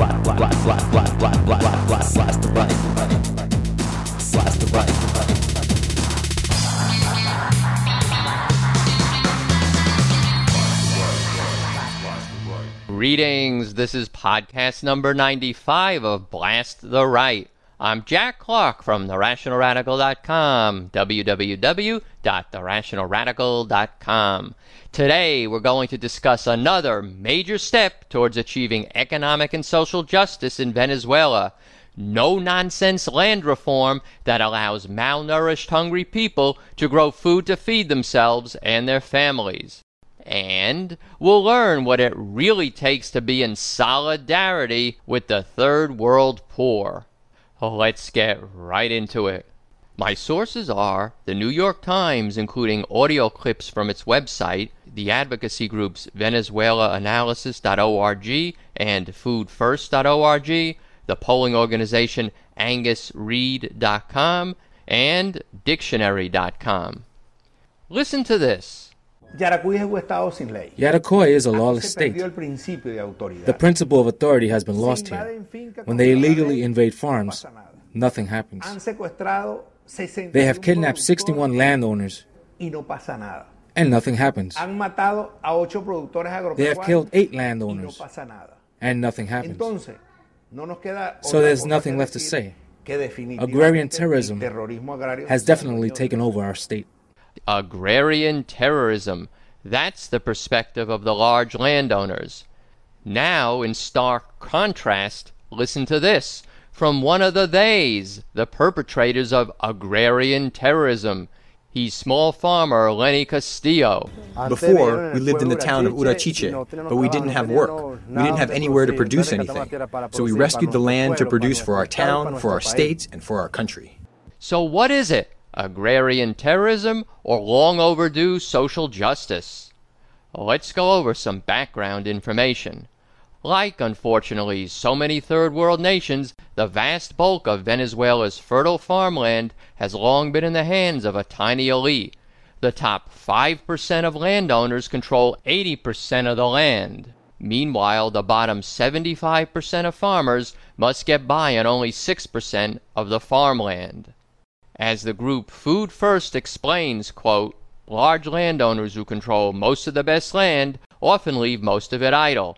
blast, blast, blast, blast the right, blast the right. Greetings. This is podcast number 95 of Blast the Right. I'm Jack Clark from TheRationalRadical.com, www.TheRationalRadical.com. Today, we're going to discuss another major step towards achieving economic and social justice in Venezuela. No nonsense land reform that allows malnourished, hungry people to grow food to feed themselves and their families and we'll learn what it really takes to be in solidarity with the third world poor. Let's get right into it. My sources are the New York Times, including audio clips from its website, the advocacy groups VenezuelaAnalysis.org and FoodFirst.org, the polling organization AngusReid.com, and Dictionary.com. Listen to this. Yaracuy es un estado sin ley. Yaracuy is a lawless state. perdió el principio de autoridad. The principle of authority has been lost here. When they illegally invade farms, nothing happens. Han secuestrado 61 They have kidnapped 61 landowners, y no pasa nada. and nothing happens. Han matado a 8 productores They have killed eight landowners, and nothing happens. Entonces, no nos queda So there's nothing left to say. Agrarian terrorism Has definitely taken over our state. Agrarian terrorism. That's the perspective of the large landowners. Now, in stark contrast, listen to this from one of the theys, the perpetrators of agrarian terrorism. He's small farmer Lenny Castillo. Before, we lived in the town of Urachiche, but we didn't have work. We didn't have anywhere to produce anything. So we rescued the land to produce for our town, for our states, and for our country. So, what is it? Agrarian terrorism or long overdue social justice? Let's go over some background information. Like, unfortunately, so many third world nations, the vast bulk of Venezuela's fertile farmland has long been in the hands of a tiny elite. The top 5% of landowners control 80% of the land. Meanwhile, the bottom 75% of farmers must get by on only 6% of the farmland. As the group Food First explains, quote, large landowners who control most of the best land often leave most of it idle.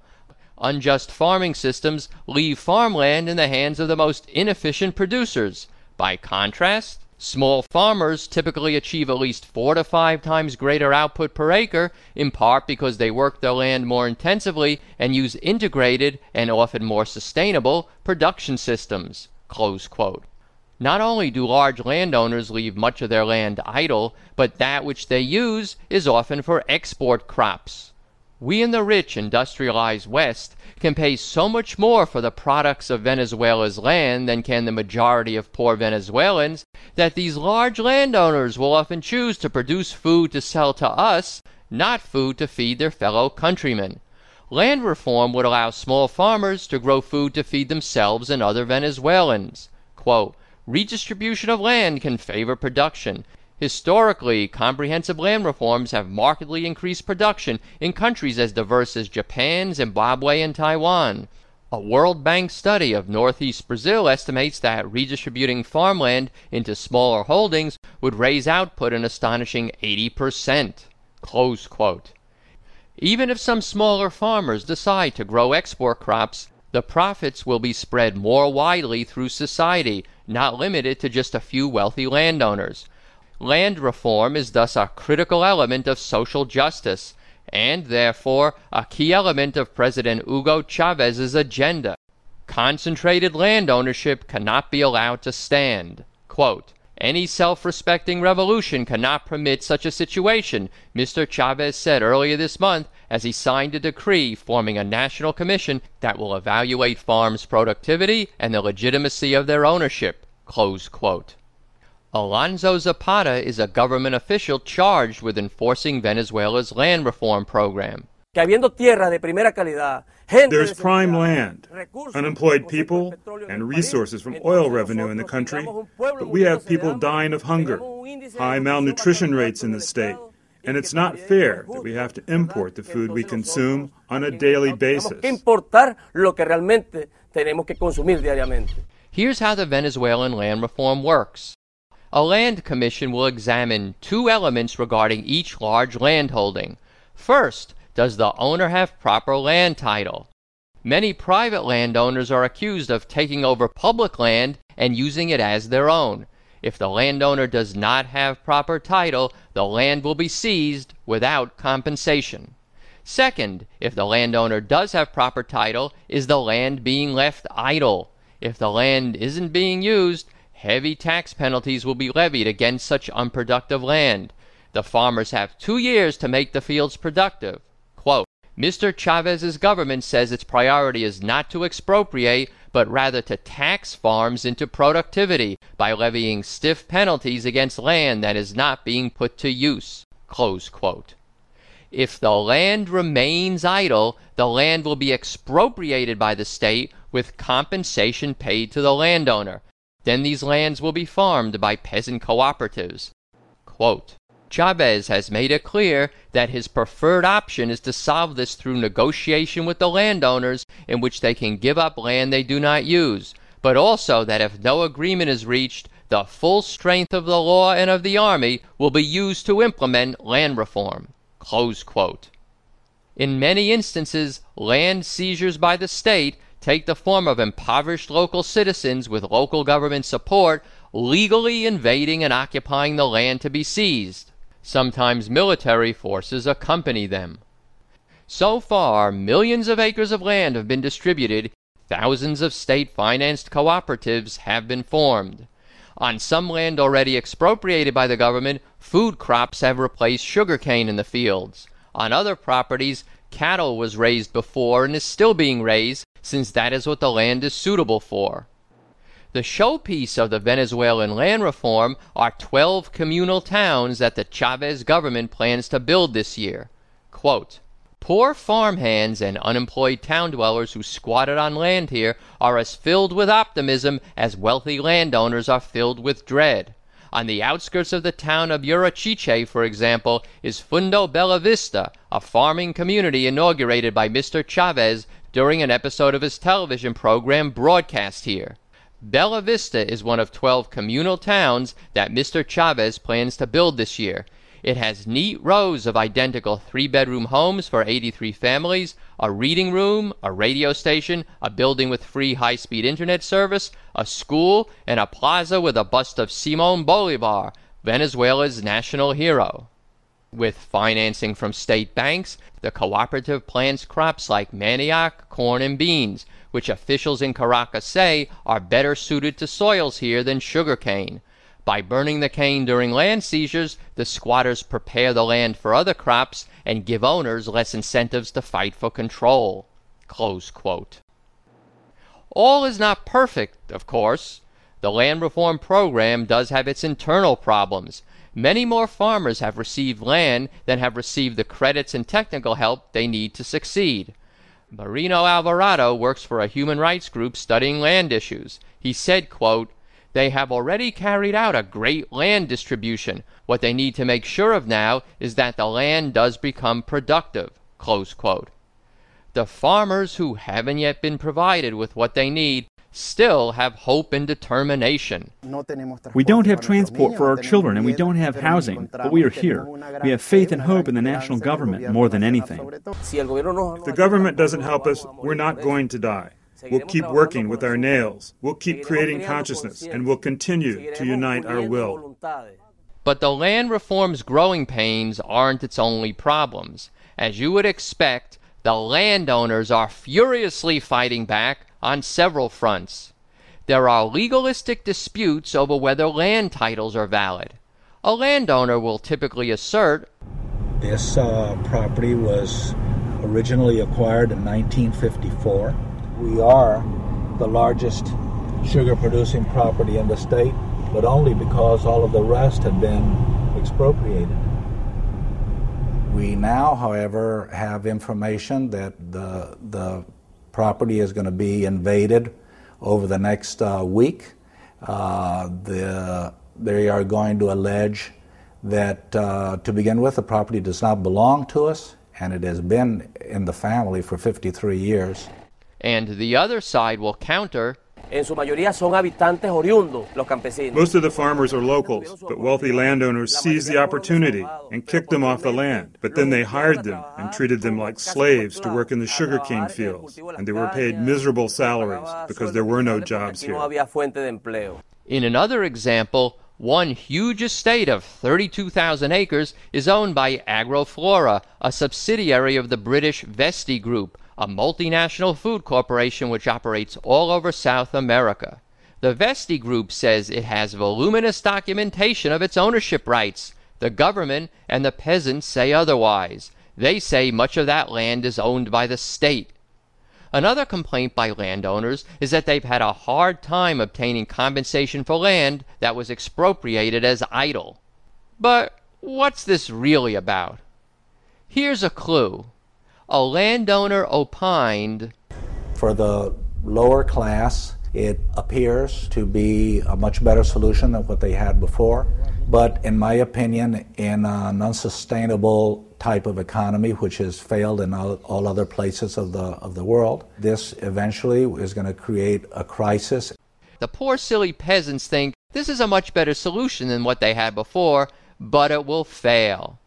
Unjust farming systems leave farmland in the hands of the most inefficient producers. By contrast, small farmers typically achieve at least four to five times greater output per acre, in part because they work their land more intensively and use integrated and often more sustainable production systems. Close quote. Not only do large landowners leave much of their land idle, but that which they use is often for export crops. We in the rich industrialized West can pay so much more for the products of Venezuela's land than can the majority of poor Venezuelans that these large landowners will often choose to produce food to sell to us, not food to feed their fellow countrymen. Land reform would allow small farmers to grow food to feed themselves and other Venezuelans. Quote, Redistribution of land can favor production. Historically, comprehensive land reforms have markedly increased production in countries as diverse as Japan, Zimbabwe, and Taiwan. A World Bank study of northeast Brazil estimates that redistributing farmland into smaller holdings would raise output an astonishing 80%. Close quote. Even if some smaller farmers decide to grow export crops, the profits will be spread more widely through society, not limited to just a few wealthy landowners. Land reform is thus a critical element of social justice, and therefore a key element of President Hugo Chavez's agenda. Concentrated land ownership cannot be allowed to stand. Quote, any self respecting revolution cannot permit such a situation, Mr. Chavez said earlier this month as he signed a decree forming a national commission that will evaluate farms' productivity and the legitimacy of their ownership. Alonso Zapata is a government official charged with enforcing Venezuela's land reform program. que habiendo tierra de primera calidad, There's prime land, unemployed people, el petróleo en and resources from oil revenue in the country, tengamos un pueblo but we have people dying of hunger, tengamos un índice de high malnutrition rates in the state, And it's not fair that we have to import the food we consume on a daily basis. importar lo que realmente tenemos que consumir diariamente. Here's how the Venezuelan land reform works. A land commission will examine two elements regarding each large landholding. First, does the owner have proper land title? Many private landowners are accused of taking over public land and using it as their own. If the landowner does not have proper title, the land will be seized without compensation. Second, if the landowner does have proper title, is the land being left idle? If the land isn't being used, heavy tax penalties will be levied against such unproductive land. The farmers have two years to make the fields productive. Mr. Chavez's government says its priority is not to expropriate, but rather to tax farms into productivity by levying stiff penalties against land that is not being put to use. If the land remains idle, the land will be expropriated by the state with compensation paid to the landowner. Then these lands will be farmed by peasant cooperatives. Quote, Chavez has made it clear that his preferred option is to solve this through negotiation with the landowners in which they can give up land they do not use, but also that if no agreement is reached, the full strength of the law and of the army will be used to implement land reform. In many instances, land seizures by the state take the form of impoverished local citizens with local government support legally invading and occupying the land to be seized. Sometimes military forces accompany them. So far, millions of acres of land have been distributed, thousands of state-financed cooperatives have been formed. On some land already expropriated by the government, food crops have replaced sugarcane in the fields. On other properties, cattle was raised before and is still being raised, since that is what the land is suitable for. The showpiece of the Venezuelan land reform are 12 communal towns that the Chavez government plans to build this year. Quote, Poor farmhands and unemployed town dwellers who squatted on land here are as filled with optimism as wealthy landowners are filled with dread. On the outskirts of the town of Urachiche, for example, is Fundo Bella Vista, a farming community inaugurated by Mr. Chavez during an episode of his television program broadcast here. Bella Vista is one of 12 communal towns that Mr. Chavez plans to build this year. It has neat rows of identical three bedroom homes for 83 families, a reading room, a radio station, a building with free high speed internet service, a school, and a plaza with a bust of Simon Bolivar, Venezuela's national hero. With financing from state banks, the cooperative plants crops like manioc, corn, and beans which officials in Caracas say are better suited to soils here than sugar cane. By burning the cane during land seizures, the squatters prepare the land for other crops and give owners less incentives to fight for control. All is not perfect, of course. The land reform program does have its internal problems. Many more farmers have received land than have received the credits and technical help they need to succeed. Marino Alvarado works for a human rights group studying land issues. He said, quote, They have already carried out a great land distribution. What they need to make sure of now is that the land does become productive. The farmers who haven't yet been provided with what they need still have hope and determination. We don't have transport for our children and we don't have housing, but we are here. We have faith and hope in the national government more than anything. If the government doesn't help us, we're not going to die. We'll keep working with our nails. We'll keep creating consciousness and we'll continue to unite our will. But the land reform's growing pains aren't its only problems. As you would expect, the landowners are furiously fighting back on several fronts. There are legalistic disputes over whether land titles are valid. A landowner will typically assert This uh, property was originally acquired in 1954. We are the largest sugar producing property in the state, but only because all of the rest had been expropriated. We now, however, have information that the, the property is going to be invaded over the next uh, week. Uh, the, they are going to allege that uh, to begin with, the property does not belong to us, and it has been in the family for 53 years. And the other side will counter En su mayoría son habitantes oriundos, los campesinos. Most of the farmers are locals, but wealthy landowners seized the opportunity and kicked them off the land. But then they hired them and treated them like slaves to work in the sugarcane fields, and they were paid miserable salaries because there were no jobs here. In another example, one huge estate of 32,000 acres is owned by Agroflora, a subsidiary of the British Vestey Group, a multinational food corporation which operates all over South America. The Vestey Group says it has voluminous documentation of its ownership rights. The government and the peasants say otherwise. They say much of that land is owned by the state. Another complaint by landowners is that they've had a hard time obtaining compensation for land that was expropriated as idle. But what's this really about? Here's a clue a landowner opined For the lower class, it appears to be a much better solution than what they had before. But in my opinion, in an unsustainable type of economy, which has failed in all, all other places of the, of the world, this eventually is going to create a crisis. The poor silly peasants think this is a much better solution than what they had before, but it will fail.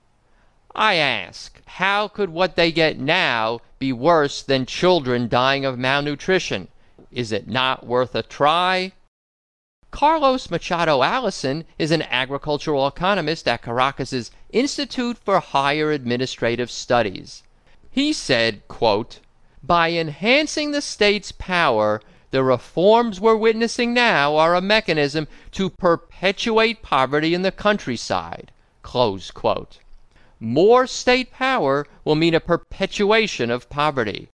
I ask, how could what they get now be worse than children dying of malnutrition? Is it not worth a try? Carlos Machado Allison is an agricultural economist at Caracas's Institute for Higher Administrative Studies. He said, quote, By enhancing the state's power, the reforms we're witnessing now are a mechanism to perpetuate poverty in the countryside. Close quote. More state power will mean a perpetuation of poverty.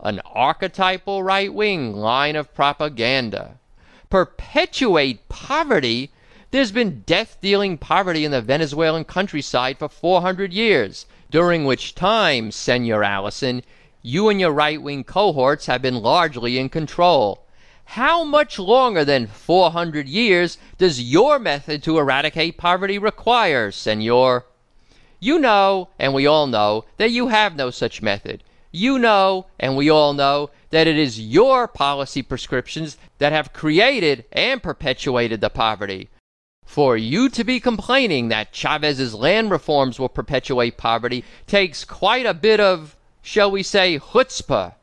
An archetypal right wing line of propaganda. Perpetuate poverty? There's been death dealing poverty in the Venezuelan countryside for 400 years, during which time, Senor Allison, you and your right wing cohorts have been largely in control. How much longer than 400 years does your method to eradicate poverty require, Senor? You know, and we all know, that you have no such method. You know, and we all know, that it is your policy prescriptions that have created and perpetuated the poverty. For you to be complaining that Chavez's land reforms will perpetuate poverty takes quite a bit of, shall we say, chutzpah.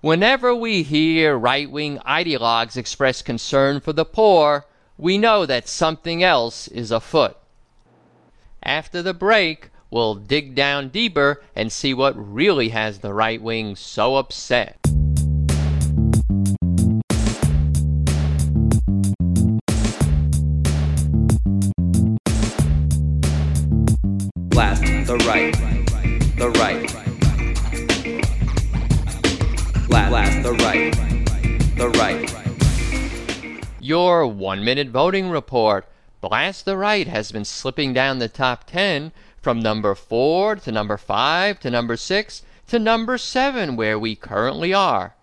Whenever we hear right wing ideologues express concern for the poor, we know that something else is afoot. After the break, we'll dig down deeper and see what really has the right wing so upset. Blast the right, the right. Blast, the right, the right. Your one minute voting report. Blast the Right has been slipping down the top 10 from number 4 to number 5 to number 6 to number 7, where we currently are.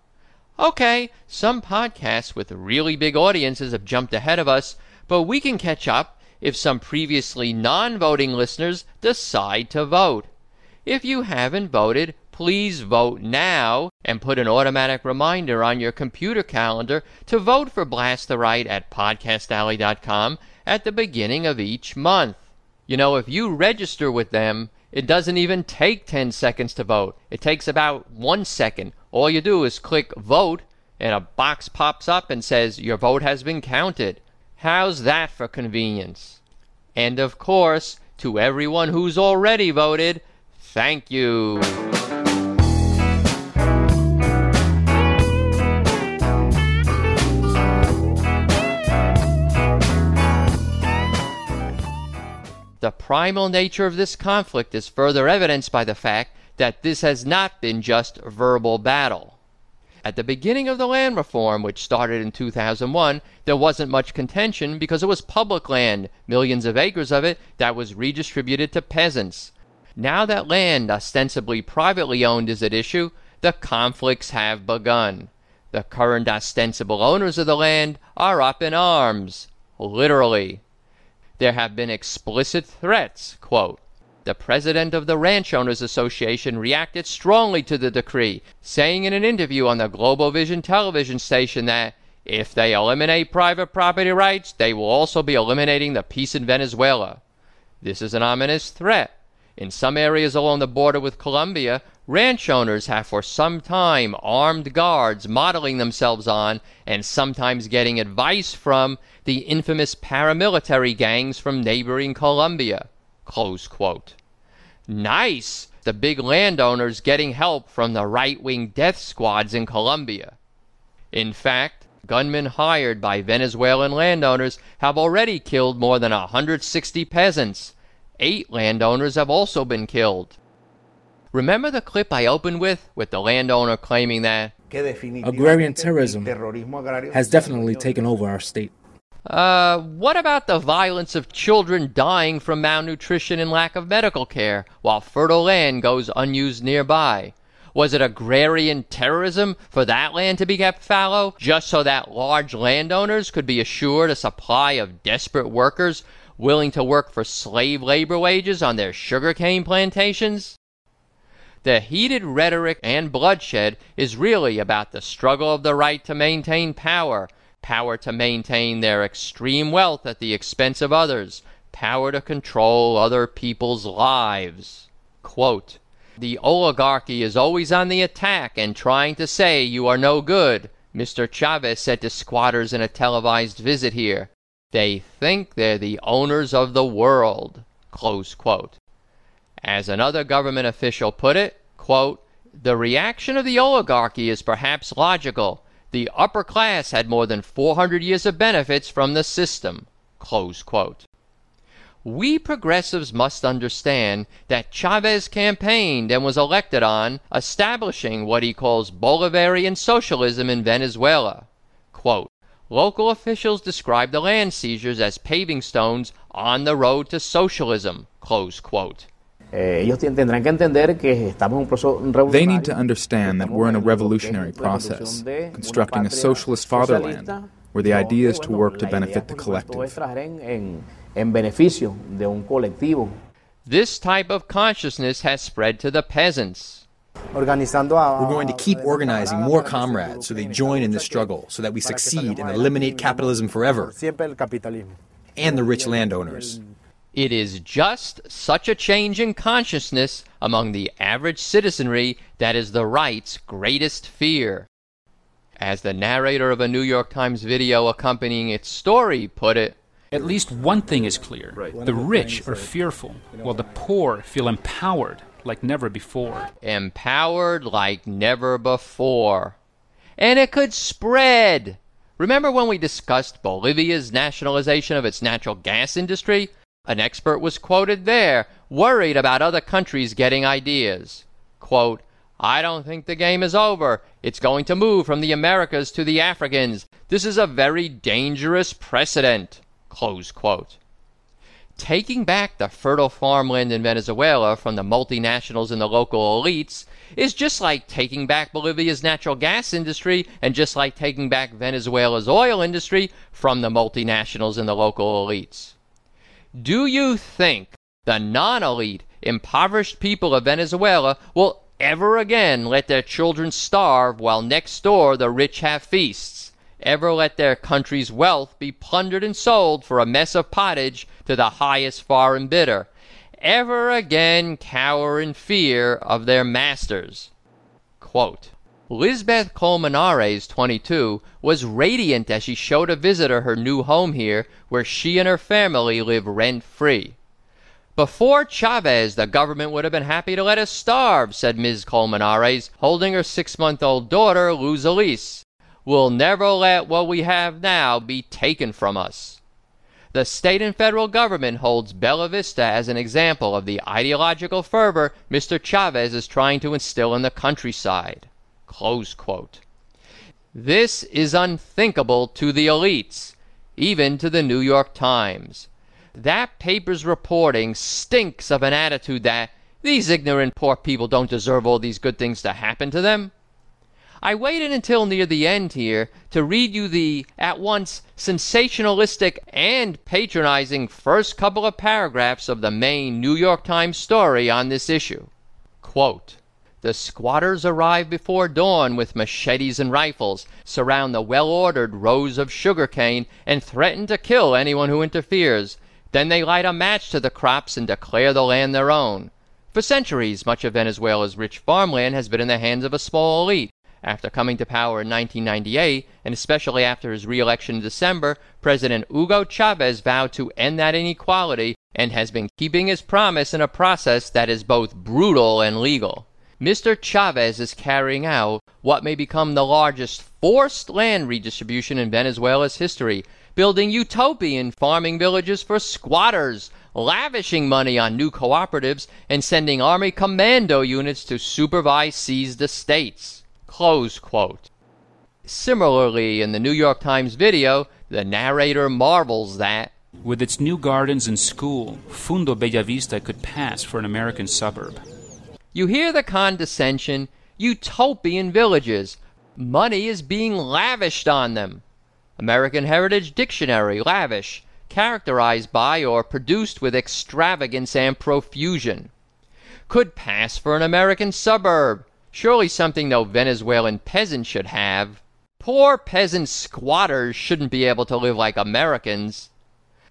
Okay, some podcasts with really big audiences have jumped ahead of us, but we can catch up if some previously non voting listeners decide to vote. If you haven't voted, please vote now and put an automatic reminder on your computer calendar to vote for Blast the Right at podcastalley.com at the beginning of each month. You know, if you register with them, it doesn't even take 10 seconds to vote. It takes about one second. All you do is click vote, and a box pops up and says your vote has been counted. How's that for convenience? And of course, to everyone who's already voted, thank you. Primal nature of this conflict is further evidenced by the fact that this has not been just verbal battle. At the beginning of the land reform, which started in 2001, there wasn't much contention because it was public land, millions of acres of it, that was redistributed to peasants. Now that land, ostensibly privately owned, is at issue, the conflicts have begun. The current ostensible owners of the land are up in arms. Literally. There have been explicit threats, quote, the president of the Ranch Owners Association reacted strongly to the decree, saying in an interview on the Global Vision television station that if they eliminate private property rights, they will also be eliminating the peace in Venezuela. This is an ominous threat. In some areas along the border with Colombia, ranch owners have for some time armed guards modeling themselves on and sometimes getting advice from the infamous paramilitary gangs from neighboring Colombia. Nice! The big landowners getting help from the right wing death squads in Colombia. In fact, gunmen hired by Venezuelan landowners have already killed more than 160 peasants. Eight landowners have also been killed. Remember the clip I opened with, with the landowner claiming that agrarian terrorism has definitely taken over our state? Uh, what about the violence of children dying from malnutrition and lack of medical care while fertile land goes unused nearby? Was it agrarian terrorism for that land to be kept fallow just so that large landowners could be assured a supply of desperate workers willing to work for slave labor wages on their sugarcane plantations? The heated rhetoric and bloodshed is really about the struggle of the right to maintain power power to maintain their extreme wealth at the expense of others, power to control other people's lives. Quote, the oligarchy is always on the attack and trying to say you are no good, Mr. Chavez said to squatters in a televised visit here. They think they're the owners of the world. As another government official put it, quote, the reaction of the oligarchy is perhaps logical the upper class had more than 400 years of benefits from the system. We progressives must understand that Chavez campaigned and was elected on establishing what he calls Bolivarian socialism in Venezuela. Quote, Local officials describe the land seizures as paving stones on the road to socialism. Close quote. They need to understand that we're in a revolutionary process, constructing a socialist fatherland, where the idea is to work to benefit the collective. This type of consciousness has spread to the peasants. We're going to keep organizing more comrades so they join in this struggle so that we succeed and eliminate capitalism forever and the rich landowners. It is just such a change in consciousness among the average citizenry that is the right's greatest fear. As the narrator of a New York Times video accompanying its story put it, at least one thing is clear. Right. The rich are fearful, while the poor feel empowered like never before. Empowered like never before. And it could spread. Remember when we discussed Bolivia's nationalization of its natural gas industry? An expert was quoted there, worried about other countries getting ideas. Quote, I don't think the game is over. It's going to move from the Americas to the Africans. This is a very dangerous precedent. Close quote. Taking back the fertile farmland in Venezuela from the multinationals and the local elites is just like taking back Bolivia's natural gas industry and just like taking back Venezuela's oil industry from the multinationals and the local elites. Do you think the non elite, impoverished people of Venezuela will ever again let their children starve while next door the rich have feasts? Ever let their country's wealth be plundered and sold for a mess of pottage to the highest foreign bidder? Ever again cower in fear of their masters? Quote, Lisbeth Colmenares, 22, was radiant as she showed a visitor her new home here, where she and her family live rent free. Before Chavez, the government would have been happy to let us starve, said Ms. Colmenares, holding her six month old daughter, Luz Elise. We'll never let what we have now be taken from us. The state and federal government holds Bella Vista as an example of the ideological fervor Mr. Chavez is trying to instill in the countryside. This is unthinkable to the elites, even to the New York Times. That paper's reporting stinks of an attitude that these ignorant poor people don't deserve all these good things to happen to them. I waited until near the end here to read you the at once sensationalistic and patronizing first couple of paragraphs of the main New York Times story on this issue. Quote, the squatters arrive before dawn with machetes and rifles, surround the well ordered rows of sugar cane, and threaten to kill anyone who interferes. Then they light a match to the crops and declare the land their own. For centuries, much of Venezuela's rich farmland has been in the hands of a small elite. After coming to power in 1998, and especially after his re-election in December, President Hugo Chavez vowed to end that inequality and has been keeping his promise in a process that is both brutal and legal. Mr. Chavez is carrying out what may become the largest forced land redistribution in Venezuela's history, building utopian farming villages for squatters, lavishing money on new cooperatives, and sending army commando units to supervise seized estates. Close quote. Similarly, in the New York Times video, the narrator marvels that with its new gardens and school, Fundo Bellavista could pass for an American suburb. You hear the condescension, utopian villages. Money is being lavished on them. American Heritage Dictionary, lavish, characterized by or produced with extravagance and profusion. Could pass for an American suburb, Surely something no Venezuelan peasant should have. Poor peasant squatters shouldn't be able to live like Americans.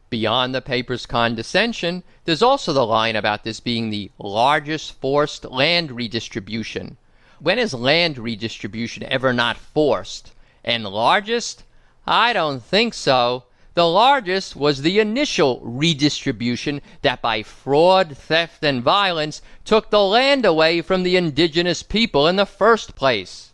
Beyond the paper's condescension, there's also the line about this being the largest forced land redistribution. When is land redistribution ever not forced? And largest? I don't think so. The largest was the initial redistribution that by fraud, theft, and violence took the land away from the indigenous people in the first place.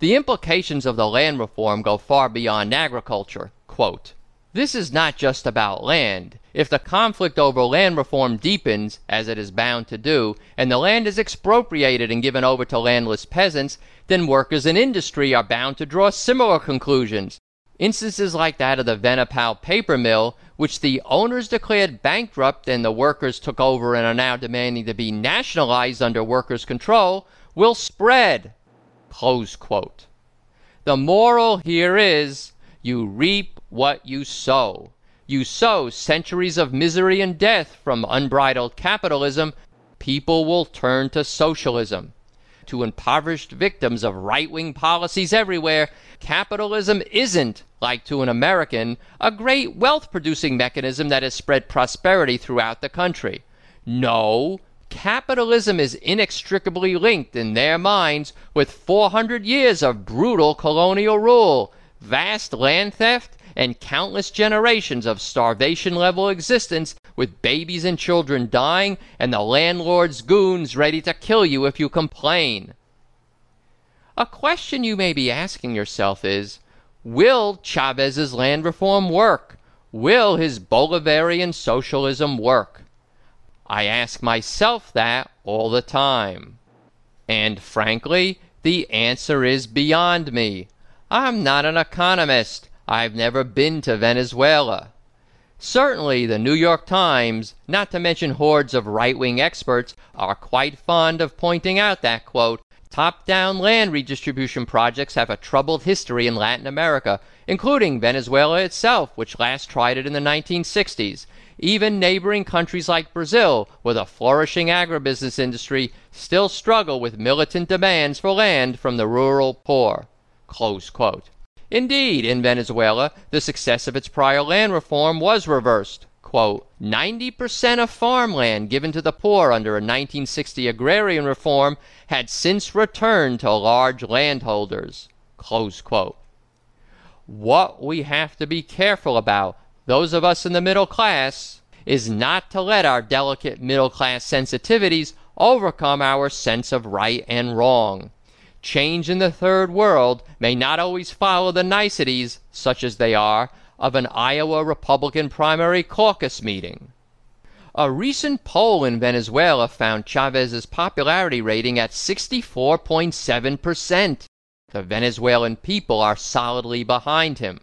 The implications of the land reform go far beyond agriculture. Quote, this is not just about land. If the conflict over land reform deepens, as it is bound to do, and the land is expropriated and given over to landless peasants, then workers in industry are bound to draw similar conclusions, Instances like that of the Venepal paper mill, which the owners declared bankrupt and the workers took over and are now demanding to be nationalized under workers' control, will spread. The moral here is you reap what you sow. You sow centuries of misery and death from unbridled capitalism, people will turn to socialism to impoverished victims of right wing policies everywhere, capitalism isn't, like to an American, a great wealth producing mechanism that has spread prosperity throughout the country. No, capitalism is inextricably linked in their minds with 400 years of brutal colonial rule, vast land theft, and countless generations of starvation level existence with babies and children dying and the landlord's goons ready to kill you if you complain. A question you may be asking yourself is Will Chavez's land reform work? Will his Bolivarian socialism work? I ask myself that all the time. And frankly, the answer is beyond me. I'm not an economist. I've never been to Venezuela. Certainly, the New York Times, not to mention hordes of right wing experts, are quite fond of pointing out that, quote, top down land redistribution projects have a troubled history in Latin America, including Venezuela itself, which last tried it in the 1960s. Even neighboring countries like Brazil, with a flourishing agribusiness industry, still struggle with militant demands for land from the rural poor. Indeed, in Venezuela, the success of its prior land reform was reversed. Quote, 90% of farmland given to the poor under a 1960 agrarian reform had since returned to large landholders. close quote. What we have to be careful about, those of us in the middle class, is not to let our delicate middle class sensitivities overcome our sense of right and wrong change in the third world may not always follow the niceties, such as they are, of an Iowa Republican primary caucus meeting. A recent poll in Venezuela found Chavez's popularity rating at 64.7%. The Venezuelan people are solidly behind him.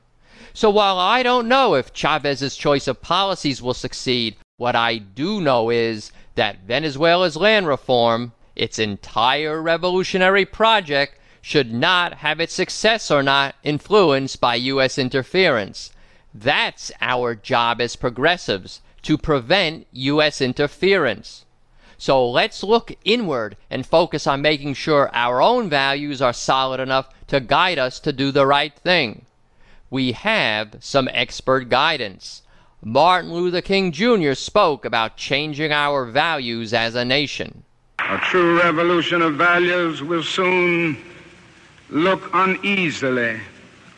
So while I don't know if Chavez's choice of policies will succeed, what I do know is that Venezuela's land reform its entire revolutionary project should not have its success or not influenced by U.S. interference. That's our job as progressives, to prevent U.S. interference. So let's look inward and focus on making sure our own values are solid enough to guide us to do the right thing. We have some expert guidance. Martin Luther King Jr. spoke about changing our values as a nation. A true revolution of values will soon look uneasily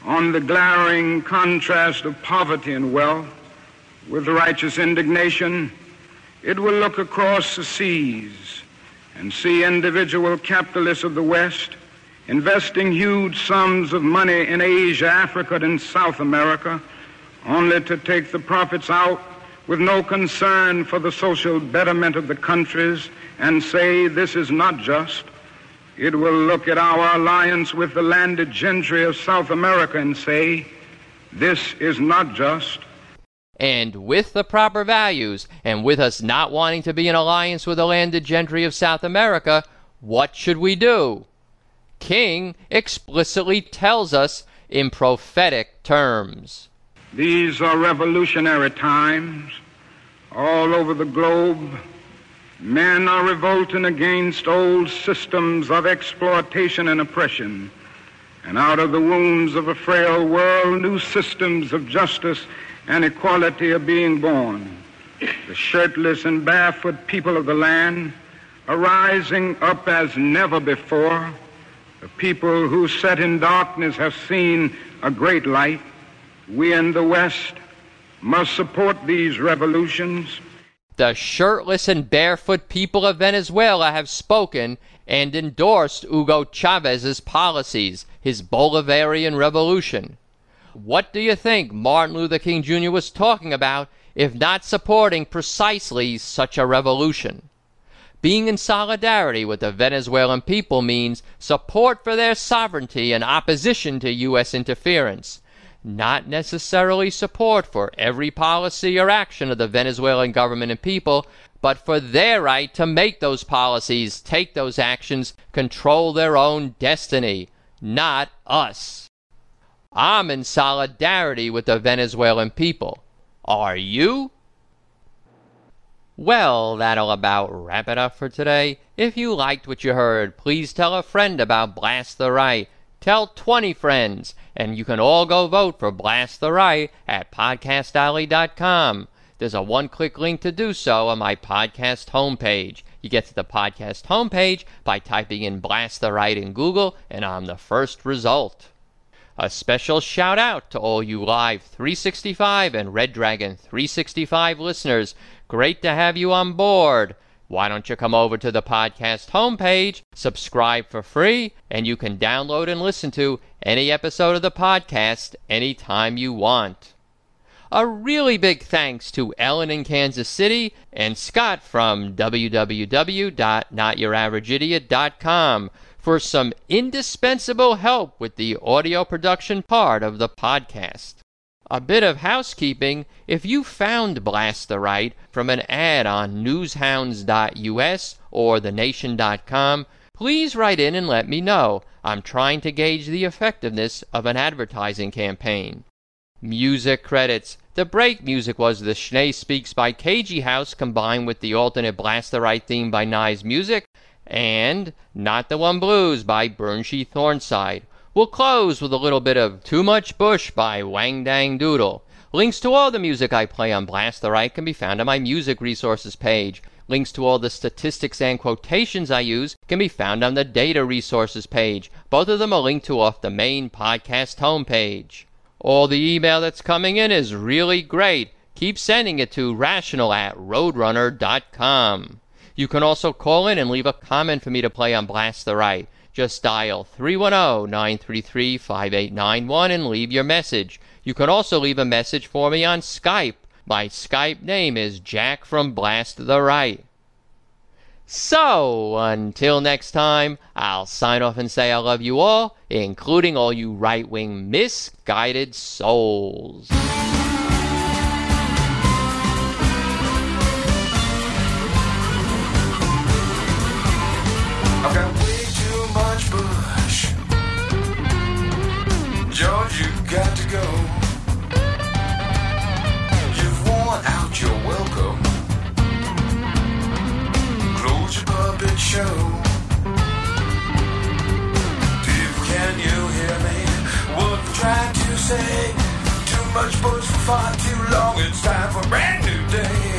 on the glaring contrast of poverty and wealth with righteous indignation. It will look across the seas and see individual capitalists of the West investing huge sums of money in Asia, Africa, and South America only to take the profits out with no concern for the social betterment of the countries and say this is not just. It will look at our alliance with the landed gentry of South America and say this is not just. And with the proper values, and with us not wanting to be in alliance with the landed gentry of South America, what should we do? King explicitly tells us in prophetic terms. These are revolutionary times. All over the globe, men are revolting against old systems of exploitation and oppression. And out of the wombs of a frail world, new systems of justice and equality are being born. The shirtless and barefoot people of the land are rising up as never before. The people who sat in darkness have seen a great light. We in the West must support these revolutions. The shirtless and barefoot people of Venezuela have spoken and endorsed Hugo Chavez's policies, his Bolivarian revolution. What do you think Martin Luther King Jr. was talking about if not supporting precisely such a revolution? Being in solidarity with the Venezuelan people means support for their sovereignty and opposition to U.S. interference not necessarily support for every policy or action of the Venezuelan government and people, but for their right to make those policies, take those actions, control their own destiny, not us. I'm in solidarity with the Venezuelan people. Are you? Well, that'll about wrap it up for today. If you liked what you heard, please tell a friend about Blast the Right. Tell 20 friends, and you can all go vote for Blast the Right at podcastalley.com. There's a one click link to do so on my podcast homepage. You get to the podcast homepage by typing in Blast the Right in Google, and I'm the first result. A special shout out to all you Live 365 and Red Dragon 365 listeners. Great to have you on board. Why don't you come over to the podcast homepage, subscribe for free, and you can download and listen to any episode of the podcast anytime you want. A really big thanks to Ellen in Kansas City and Scott from www.notyouraverageIdiot.com for some indispensable help with the audio production part of the podcast. A bit of housekeeping if you found Blast the Right from an ad on newshounds.us or thenation.com, please write in and let me know. I'm trying to gauge the effectiveness of an advertising campaign. Music credits. The break music was the Schnee Speaks by KG House combined with the alternate Blast the Right theme by Nye's Music and Not the One Blues by Burnshee Thornside. We'll close with a little bit of Too Much Bush by Wang Dang Doodle. Links to all the music I play on Blast the Right can be found on my music resources page. Links to all the statistics and quotations I use can be found on the data resources page. Both of them are linked to off the main podcast homepage. All the email that's coming in is really great. Keep sending it to rational at roadrunner.com. You can also call in and leave a comment for me to play on Blast the Right. Just dial 310 933 5891 and leave your message. You can also leave a message for me on Skype. My Skype name is Jack from Blast the Right. So, until next time, I'll sign off and say I love you all, including all you right wing misguided souls. go. You've worn out your welcome. Close your puppet show. Dude, can you hear me? What I'm trying to say? Too much bush for far too long. It's time for a brand new day.